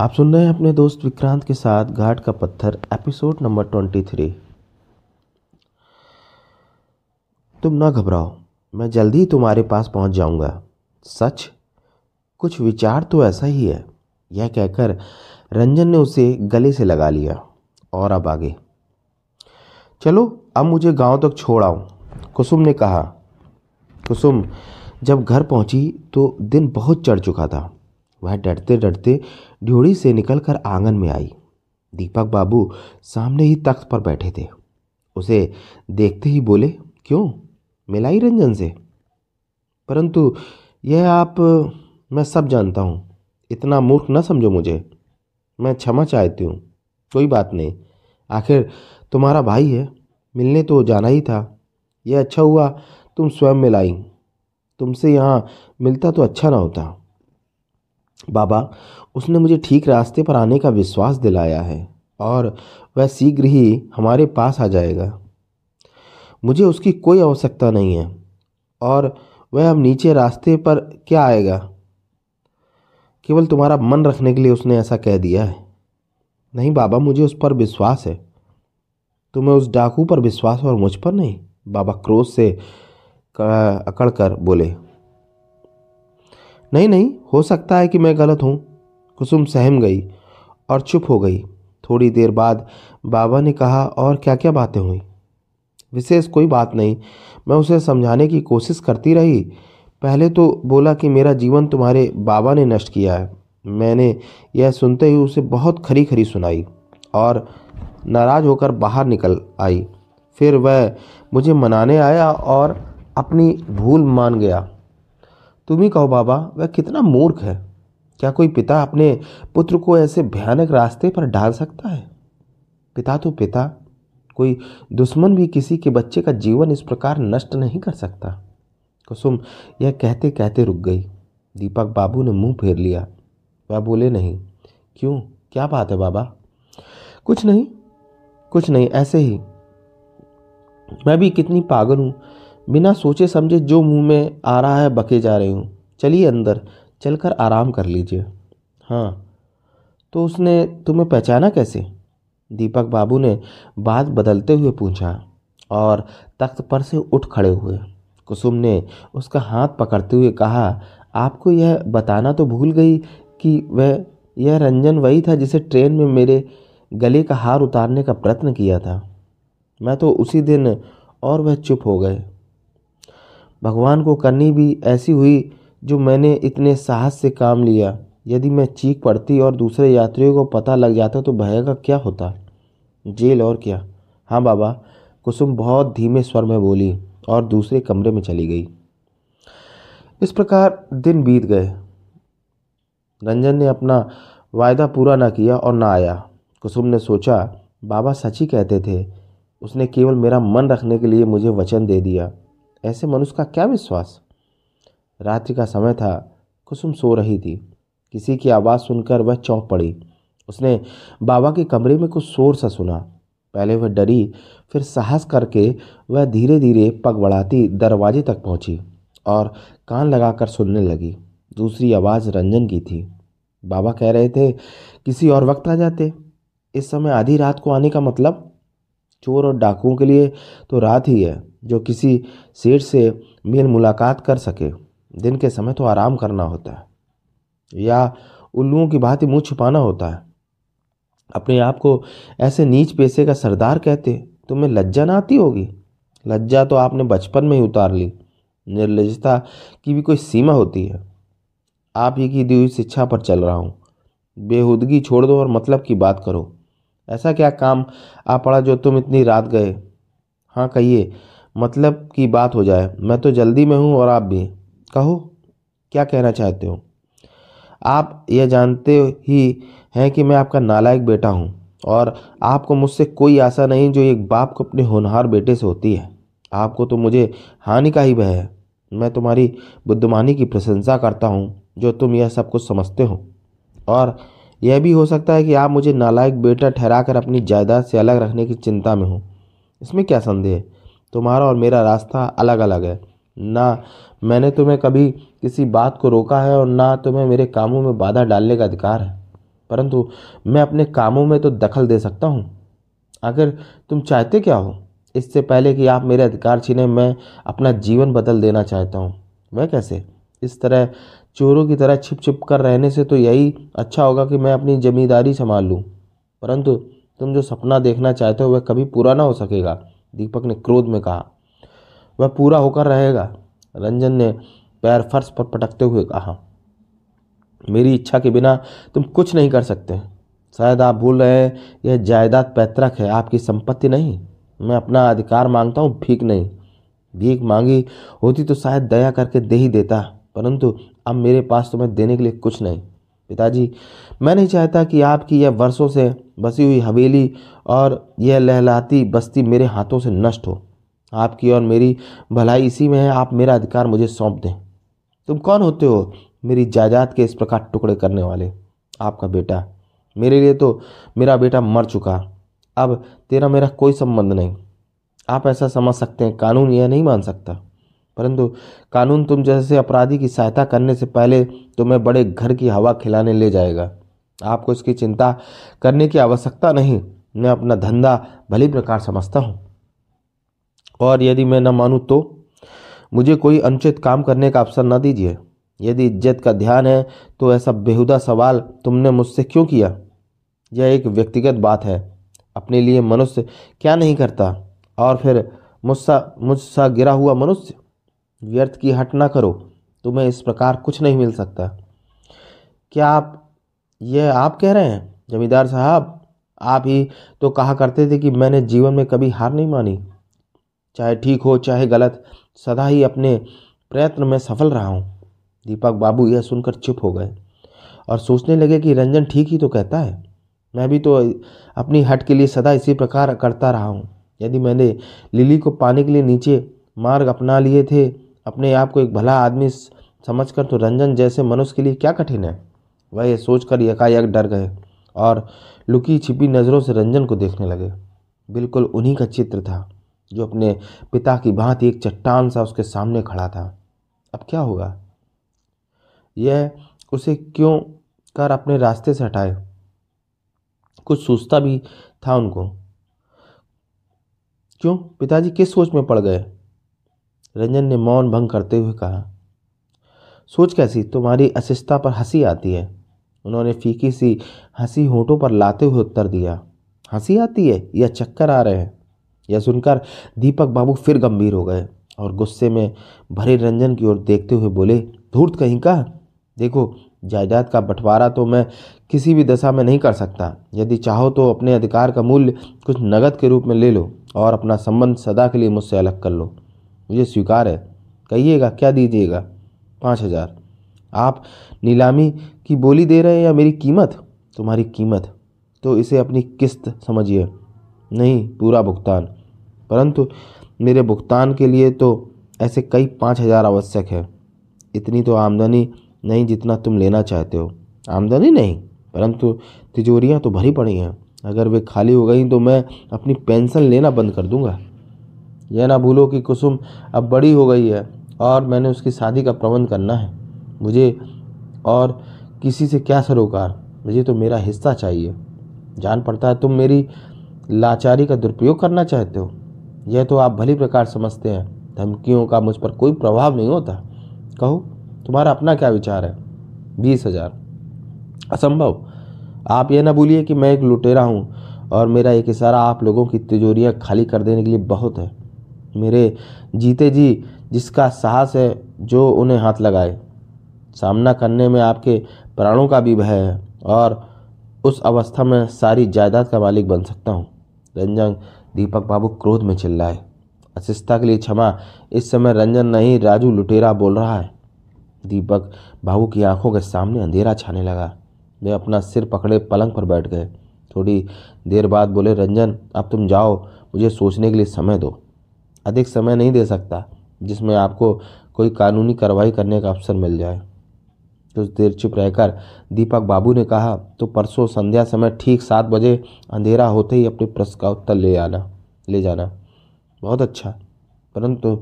आप सुन रहे हैं अपने दोस्त विक्रांत के साथ घाट का पत्थर, एपिसोड नंबर ट्वेंटी थ्री तुम ना घबराओ, मैं जल्दी ही तुम्हारे पास पहुँच जाऊँगा। सच? कुछ विचार तो ऐसा ही है। यह कहकर रंजन ने उसे गले से लगा लिया और अब आगे। चलो, अब मुझे गाँव तक छोड़ आओ, कुसुम ने कहा। कुसुम, जब घर पहुँची तो दिन बहुत चढ़ चुका था। वह डरते डरते ड्योढ़ी से निकलकर आँगन में आई। दीपक बाबू सामने ही तख्त पर बैठे थे। उसे देखते ही बोले, क्यों? मिलाई रंजन से? परंतु यह आप, मैं सब जानता हूँ। इतना मूर्ख न समझो मुझे। मैं क्षमा चाहती हूँ। कोई बात नहीं। आखिर तुम्हारा भाई है। मिलने तो जाना ही था। यह अच्छा हुआ तुम स्वयं मिलाई। तुमसे यहाँ मिलता तो अच्छा ना होता। बाबा, उसने मुझे ठीक रास्ते पर आने का विश्वास दिलाया है और वह शीघ्र ही हमारे पास आ जाएगा। मुझे उसकी कोई आवश्यकता नहीं है और वह अब नीचे रास्ते पर क्या आएगा? केवल तुम्हारा मन रखने के लिए उसने ऐसा कह दिया है। नहीं बाबा, मुझे उस पर विश्वास है। तुम्हें उस डाकू पर विश्वास और मुझ पर नहीं? बाबा क्रोध से अकड़ कर बोले। नहीं नहीं, हो सकता है कि मैं गलत हूँ। कुसुम सहम गई और चुप हो गई। थोड़ी देर बाद बाबा ने कहा, और क्या क्या बातें हुई? विशेष कोई बात नहीं, मैं उसे समझाने की कोशिश करती रही। पहले तो बोला कि मेरा जीवन तुम्हारे बाबा ने नष्ट किया है। मैंने यह सुनते ही उसे बहुत खरी खरी सुनाई और नाराज़ होकर बाहर निकल आई। फिर वह मुझे मनाने आया और अपनी भूल मान गया। तुम ही कहो, बाबा, वह कितना मूर्ख है। क्या कोई पिता अपने पुत्र को ऐसे भयानक रास्ते पर डाल सकता है? पिता तो पिता, कोई दुश्मन भी किसी के बच्चे का जीवन इस प्रकार नष्ट नहीं कर सकता। कुसुम यह कहते कहते रुक गई। दीपक बाबू ने मुँह फेर लिया। वह बोले, नहीं, क्यों? क्या बात है, बाबा? कुछ नहीं कुछ नहीं, ऐसे ही। मैं भी कितनी पागल हूँ। बिना सोचे समझे जो मुँह में आ रहा है, बके जा रही हूँ। चलिए अंदर, चलकर आराम कर लीजिए। हाँ तो उसने तुम्हें पहचाना कैसे? दीपक बाबू ने बात बदलते हुए पूछा और तख्त पर से उठ खड़े हुए। कुसुम ने उसका हाथ पकड़ते हुए कहा, आपको यह बताना तो भूल गई कि वह, यह रंजन वही था जिसे ट्रेन में मेरे गले का हार उतारने का प्रयत्न किया था। मैं तो उसी दिन और वह चुप हो गए। भगवान को करनी भी ऐसी हुई जो मैंने इतने साहस से काम लिया। यदि मैं चीख पड़ती और दूसरे यात्रियों को पता लग जाता तो भय का क्या होता? जेल और क्या? हाँ बाबा, कुसुम बहुत धीमे स्वर में बोली और दूसरे कमरे में चली गई। इस प्रकार दिन बीत गए। रंजन ने अपना वायदा पूरा ना किया और ना आया। कुसुम ने सोचा, बाबा सच ही कहते थे, उसने केवल मेरा मन रखने के लिए मुझे वचन दे दिया। ऐसे मनुष्य का क्या विश्वास? रात्रि का समय था, कुसुम सो रही थी। किसी की आवाज़ सुनकर वह चौंक पड़ी। उसने बाबा के कमरे में कुछ शोर सा सुना। पहले वह डरी, फिर साहस करके वह धीरे धीरे पग बढ़ाती दरवाजे तक पहुँची और कान लगाकर सुनने लगी। दूसरी आवाज़ रंजन की थी। बाबा कह रहे थे, किसी और वक्त आ जाते। इस समय आधी रात को आने का मतलब? चोर और डाकुओं के लिए तो रात ही है, जो किसी सेठ से मेल मुलाकात कर सके। दिन के समय तो आराम करना होता है, या उल्लुओं की भांति मुँह छुपाना होता है। अपने आप को ऐसे नीच पैसे का सरदार कहते, तुम्हें लज्जा ना आती होगी? लज्जा तो आपने बचपन में ही उतार ली। निर्लजता की भी कोई सीमा होती है। आप ही की दी हुई शिक्षा पर चल रहा हूँ। बेहुदगी छोड़ दो और मतलब की बात करो। ऐसा क्या काम आ पड़ा जो तुम इतनी रात गए? हाँ कहिए मतलब की बात हो जाए। मैं तो जल्दी में हूँ और आप भी। कहो, क्या कहना चाहते हो? आप यह जानते ही हैं कि मैं आपका नालायक बेटा हूँ और आपको मुझसे कोई आशा नहीं जो एक बाप को अपने होनहार बेटे से होती है। आपको तो मुझे हानि का ही भय है। मैं तुम्हारी बुद्धिमानी की प्रशंसा करता हूँ जो तुम यह सब कुछ समझते हो। और यह भी हो सकता है कि आप मुझे नालायक बेटा ठहराकर अपनी जायदाद से अलग रखने की चिंता में हो। इसमें क्या संदेह? तुम्हारा और मेरा रास्ता अलग अलग है। ना मैंने तुम्हें कभी किसी बात को रोका है और ना तुम्हें मेरे कामों में बाधा डालने का अधिकार है। परंतु मैं अपने कामों में तो दखल दे सकता हूँ। अगर तुम चाहते क्या हो? इससे पहले कि आप मेरे अधिकार छीने, मैं अपना जीवन बदल देना चाहता हूँ। वह कैसे? इस तरह चोरों की तरह छिप छिप कर रहने से तो यही अच्छा होगा कि मैं अपनी जमींदारी संभाल लूँ। परंतु तुम जो सपना देखना चाहते हो, वह कभी पूरा ना हो सकेगा, दीपक ने क्रोध में कहा। वह पूरा होकर रहेगा, रंजन ने पैर फर्श पर पटकते हुए कहा। मेरी इच्छा के बिना तुम कुछ नहीं कर सकते। शायद आप भूल रहे हैं, यह जायदाद पैतृक है, आपकी संपत्ति नहीं। मैं अपना अधिकार माँगता हूँ, भीख नहीं। भीख मांगी होती तो शायद दया करके दे ही देता। परंतु अब मेरे पास तुम्हें देने के लिए कुछ नहीं। पिताजी, मैं नहीं चाहता कि आपकी यह वर्षों से बसी हुई हवेली और यह लहलाती बस्ती मेरे हाथों से नष्ट हो। आपकी और मेरी भलाई इसी में है, आप मेरा अधिकार मुझे सौंप दें। तुम कौन होते हो मेरी जायदाद के इस प्रकार टुकड़े करने वाले? आपका बेटा। मेरे लिए तो मेरा बेटा मर चुका। अब तेरा मेरा कोई संबंध नहीं। आप ऐसा समझ सकते हैं, कानून यह नहीं मान सकता। परंतु कानून तुम जैसे अपराधी की सहायता करने से पहले तुम्हें बड़े घर की हवा खिलाने ले जाएगा। आपको इसकी चिंता करने की आवश्यकता नहीं। मैं अपना धंधा भली प्रकार समझता हूँ। और यदि मैं न मानूँ तो? मुझे कोई अनुचित काम करने का अवसर न दीजिए। यदि इज़्ज़त का ध्यान है तो ऐसा बेहुदा सवाल तुमने मुझसे क्यों किया? यह एक व्यक्तिगत बात है। अपने लिए मनुष्य क्या नहीं करता? और फिर मुझसा मुझसा गिरा हुआ मनुष्य? व्यर्थ की हट ना करो, तुम्हें इस प्रकार कुछ नहीं मिल सकता। क्या आप यह आप कह रहे हैं? जमींदार साहब, आप ही तो कहा करते थे कि मैंने जीवन में कभी हार नहीं मानी। चाहे ठीक हो, चाहे गलत, सदा ही अपने प्रयत्न में सफल रहा हूँ। दीपक बाबू यह सुनकर चुप हो गए और सोचने लगे कि रंजन ठीक ही तो कहता है। मैं भी तो अपनी हट के लिए सदा इसी प्रकार करता रहा हूँ। यदि मैंने लिली को पाने के लिए नीचे मार्ग अपना लिए थे अपने आप को एक भला आदमी समझकर तो रंजन जैसे मनुष्य के लिए क्या कठिन है? वह ये सोचकर यकायक डर गए और लुकी छिपी नज़रों से रंजन को देखने लगे। बिल्कुल उन्हीं का चित्र था, जो अपने पिता की भांति एक चट्टान सा उसके सामने खड़ा था। अब क्या होगा? यह उसे क्यों कर अपने रास्ते से हटाए? कुछ सोचता भी था उनको। क्यों? पिताजी किस सोच में पड़ गए? रंजन ने मौन भंग करते हुए कहा, सोच कैसी, तुम्हारी अशिष्टता पर हँसी आती है। उन्होंने फीकी सी हँसी होठों पर लाते हुए उत्तर दिया, हँसी आती है या चक्कर आ रहे हैं? यह सुनकर दीपक बाबू फिर गंभीर हो गए और गुस्से में भरे रंजन की ओर देखते हुए बोले, धूर्त कहीं का? देखो, जायदाद का बंटवारा तो मैं किसी भी दशा में नहीं कर सकता। यदि चाहो तो अपने अधिकार का मूल्य कुछ नगद के रूप में ले लो और अपना संबंध सदा के लिए मुझसे अलग कर लो। मुझे स्वीकार है। कहिएगा, क्या दीजिएगा? पाँच हज़ार। आप नीलामी की बोली दे रहे हैं या मेरी कीमत? तुम्हारी कीमत। तो इसे अपनी किस्त समझिए। नहीं, पूरा भुगतान। परंतु मेरे भुगतान के लिए तो ऐसे कई पाँच हज़ार आवश्यक है। इतनी तो आमदनी नहीं जितना तुम लेना चाहते हो। आमदनी नहीं, परंतु तिजोरियाँ तो भरी पड़ी हैं। अगर वे खाली हो गई तो मैं अपनी पेंशन लेना बंद कर दूँगा। यह ना भूलो कि कुसुम अब बड़ी हो गई है और मैंने उसकी शादी का प्रबंध करना है। मुझे और किसी से क्या सरोकार? मुझे तो मेरा हिस्सा चाहिए। जान पड़ता है तुम मेरी लाचारी का दुरुपयोग करना चाहते हो। यह तो आप भली प्रकार समझते हैं। धमकियों का मुझ पर कोई प्रभाव नहीं होता। कहो, तुम्हारा अपना क्या विचार है? बीस हज़ार। असंभव। आप यह ना भूलिए कि मैं एक लुटेरा हूँ और मेरा एक इशारा आप लोगों की तिजोरियाँ खाली कर देने के लिए बहुत है। मेरे जीते जी जिसका साहस है, जो उन्हें हाथ लगाए। सामना करने में आपके प्राणों का भी भय है और उस अवस्था में सारी जायदाद का मालिक बन सकता हूँ। रंजन दीपक बाबू क्रोध में चिल्लाए। अशिष्टता के लिए क्षमा, इस समय रंजन नहीं, राजू लुटेरा बोल रहा है। दीपक बाबू की आँखों के सामने अंधेरा छाने लगा। वे अपना सिर पकड़े पलंग पर बैठ गए। थोड़ी देर बाद बोले, रंजन, अब तुम जाओ, मुझे सोचने के लिए समय दो। अधिक समय नहीं दे सकता, जिसमें आपको कोई कानूनी कार्रवाई करने का अवसर मिल जाए। कुछ देर चुप रहकर दीपक बाबू ने कहा तो परसों संध्या समय ठीक सात बजे अंधेरा होते ही अपने प्रश्न का उत्तर ले आना, ले जाना। बहुत अच्छा। परंतु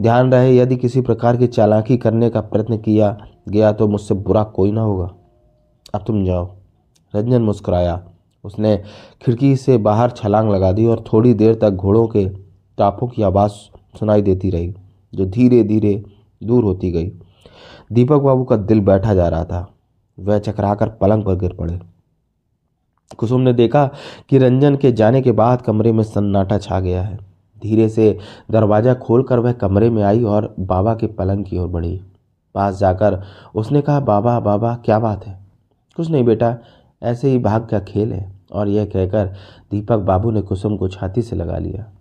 ध्यान रहे, यदि किसी प्रकार की चालाकी करने का प्रयत्न किया गया तो मुझसे बुरा कोई ना होगा। अब तुम जाओ। रंजन मुस्कुराया। उसने खिड़की से बाहर छलांग लगा दी और थोड़ी देर तक घोड़ों के टापों की आवाज़ सुनाई देती रही, जो धीरे धीरे दूर होती गई। दीपक बाबू का दिल बैठा जा रहा था। वह चकराकर पलंग पर गिर पड़े। कुसुम ने देखा कि रंजन के जाने के बाद कमरे में सन्नाटा छा गया है। धीरे से दरवाज़ा खोलकर वह कमरे में आई और बाबा के पलंग की ओर बढ़ी। पास जाकर उसने कहा, बाबा बाबा, क्या बात है? कुछ नहीं बेटा, ऐसे ही भाग का खेल है। और यह कहकर दीपक बाबू ने कुसुम को छाती से लगा लिया।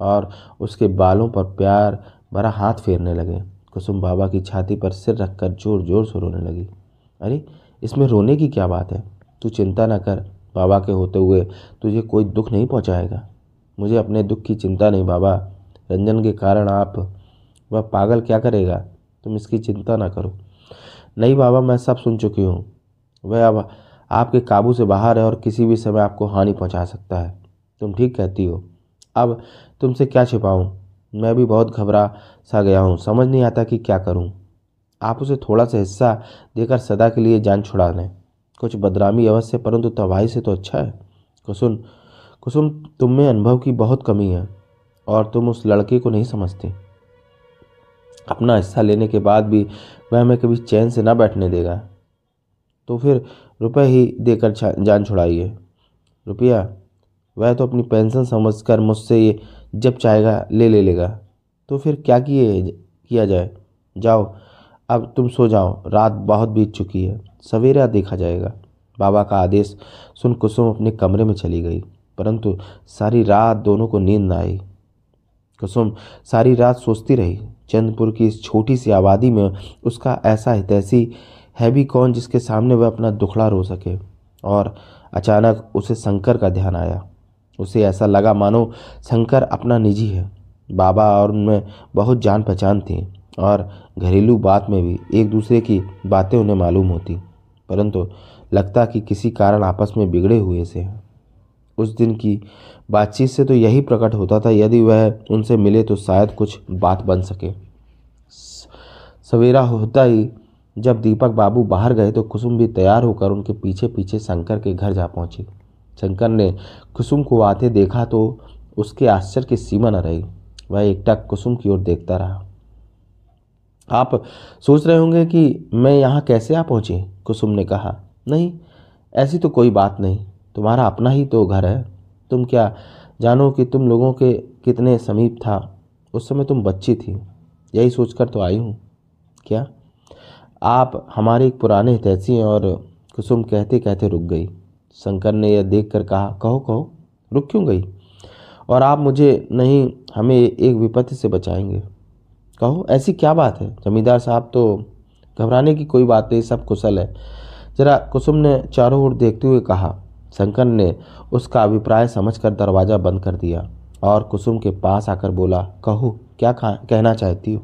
और उसके बालों पर प्यार भरा हाथ फेरने लगे। कुसुम बाबा की छाती पर सिर रखकर ज़ोर ज़ोर से रोने लगी। अरे, इसमें रोने की क्या बात है? तू चिंता ना कर, बाबा के होते हुए तुझे कोई दुख नहीं पहुंचाएगा। मुझे अपने दुख की चिंता नहीं बाबा। रंजन के कारण आप, वह पागल क्या करेगा? तुम इसकी चिंता ना करो। नहीं बाबा, मैं सब सुन चुकी हूँ। वह अब आपके काबू से बाहर है और किसी भी समय आपको हानि पहुँचा सकता है। तुम ठीक कहती हो। अब तुमसे क्या छिपाऊं? मैं भी बहुत घबरा सा गया हूँ। समझ नहीं आता कि क्या करूँ। आप उसे थोड़ा सा हिस्सा देकर सदा के लिए जान छुड़ा लें। कुछ बदनामी अवश्य, परंतु तबाही से तो अच्छा है। कुसुम कुसुम, तुम में अनुभव की बहुत कमी है, और तुम उस लड़के को नहीं समझती। अपना हिस्सा लेने के बाद भी वह हमें कभी चैन से ना बैठने देगा। तो फिर रुपए ही देकर जान छुड़ाइए। रुपया वह तो अपनी पेंशन समझकर मुझसे ये जब चाहेगा ले ले लेगा। तो फिर क्या किए किया जाए? जाओ, अब तुम सो जाओ। रात बहुत बीत चुकी है। सवेरा देखा जाएगा। बाबा का आदेश सुन कुसुम अपने कमरे में चली गई। परंतु सारी रात दोनों को नींद न आई। कुसुम सारी रात सोचती रही। चंदपुर की इस छोटी सी आबादी में उसका ऐसा हितैषी है भी कौन जिसके सामने वह अपना दुखड़ा रो सके? और अचानक उसे शंकर का ध्यान आया। उसे ऐसा लगा, मानो शंकर अपना निजी है। बाबा और उनमें बहुत जान पहचान थी और घरेलू बात में भी एक दूसरे की बातें उन्हें मालूम होती, परंतु लगता कि किसी कारण आपस में बिगड़े हुए से। हैं उस दिन की बातचीत से तो यही प्रकट होता था, यदि वह उनसे मिले तो शायद कुछ बात बन सके। सवेरा होता ही जब दीपक बाबू बाहर गए तो कुसुम भी तैयार होकर उनके पीछे पीछे शंकर के घर जा पहुँची। शंकर ने कुसुम को आते देखा तो उसके आश्चर्य की सीमा न रही। वह एकटक कुसुम की ओर देखता रहा। आप सोच रहे होंगे कि मैं यहाँ कैसे आ पहुँची? कुसुम ने कहा, नहीं, ऐसी तो कोई बात नहीं। तुम्हारा अपना ही तो घर है। तुम क्या जानो कि तुम लोगों के कितने समीप था। उस समय तुम बच्ची थी। यही सोचकर तो आई हूँ। क्या? आप हमारे एक पुराने हितैषी हैं और कुसुम कहते कहते रुक गई। शंकर ने यह देख कर कहा, कहो कहो, रुक क्यों गई? और आप मुझे नहीं, हमें एक विपत्ति से बचाएँगे। कहो, ऐसी क्या बात है? जमींदार साहब तो घबराने की कोई बात नहीं, सब कुशल है। जरा कुसुम ने चारों ओर देखते हुए कहा। शंकर ने उसका अभिप्राय समझकर दरवाज़ा बंद कर दिया और कुसुम के पास आकर बोला, कहो, क्या कहना चाहती हो?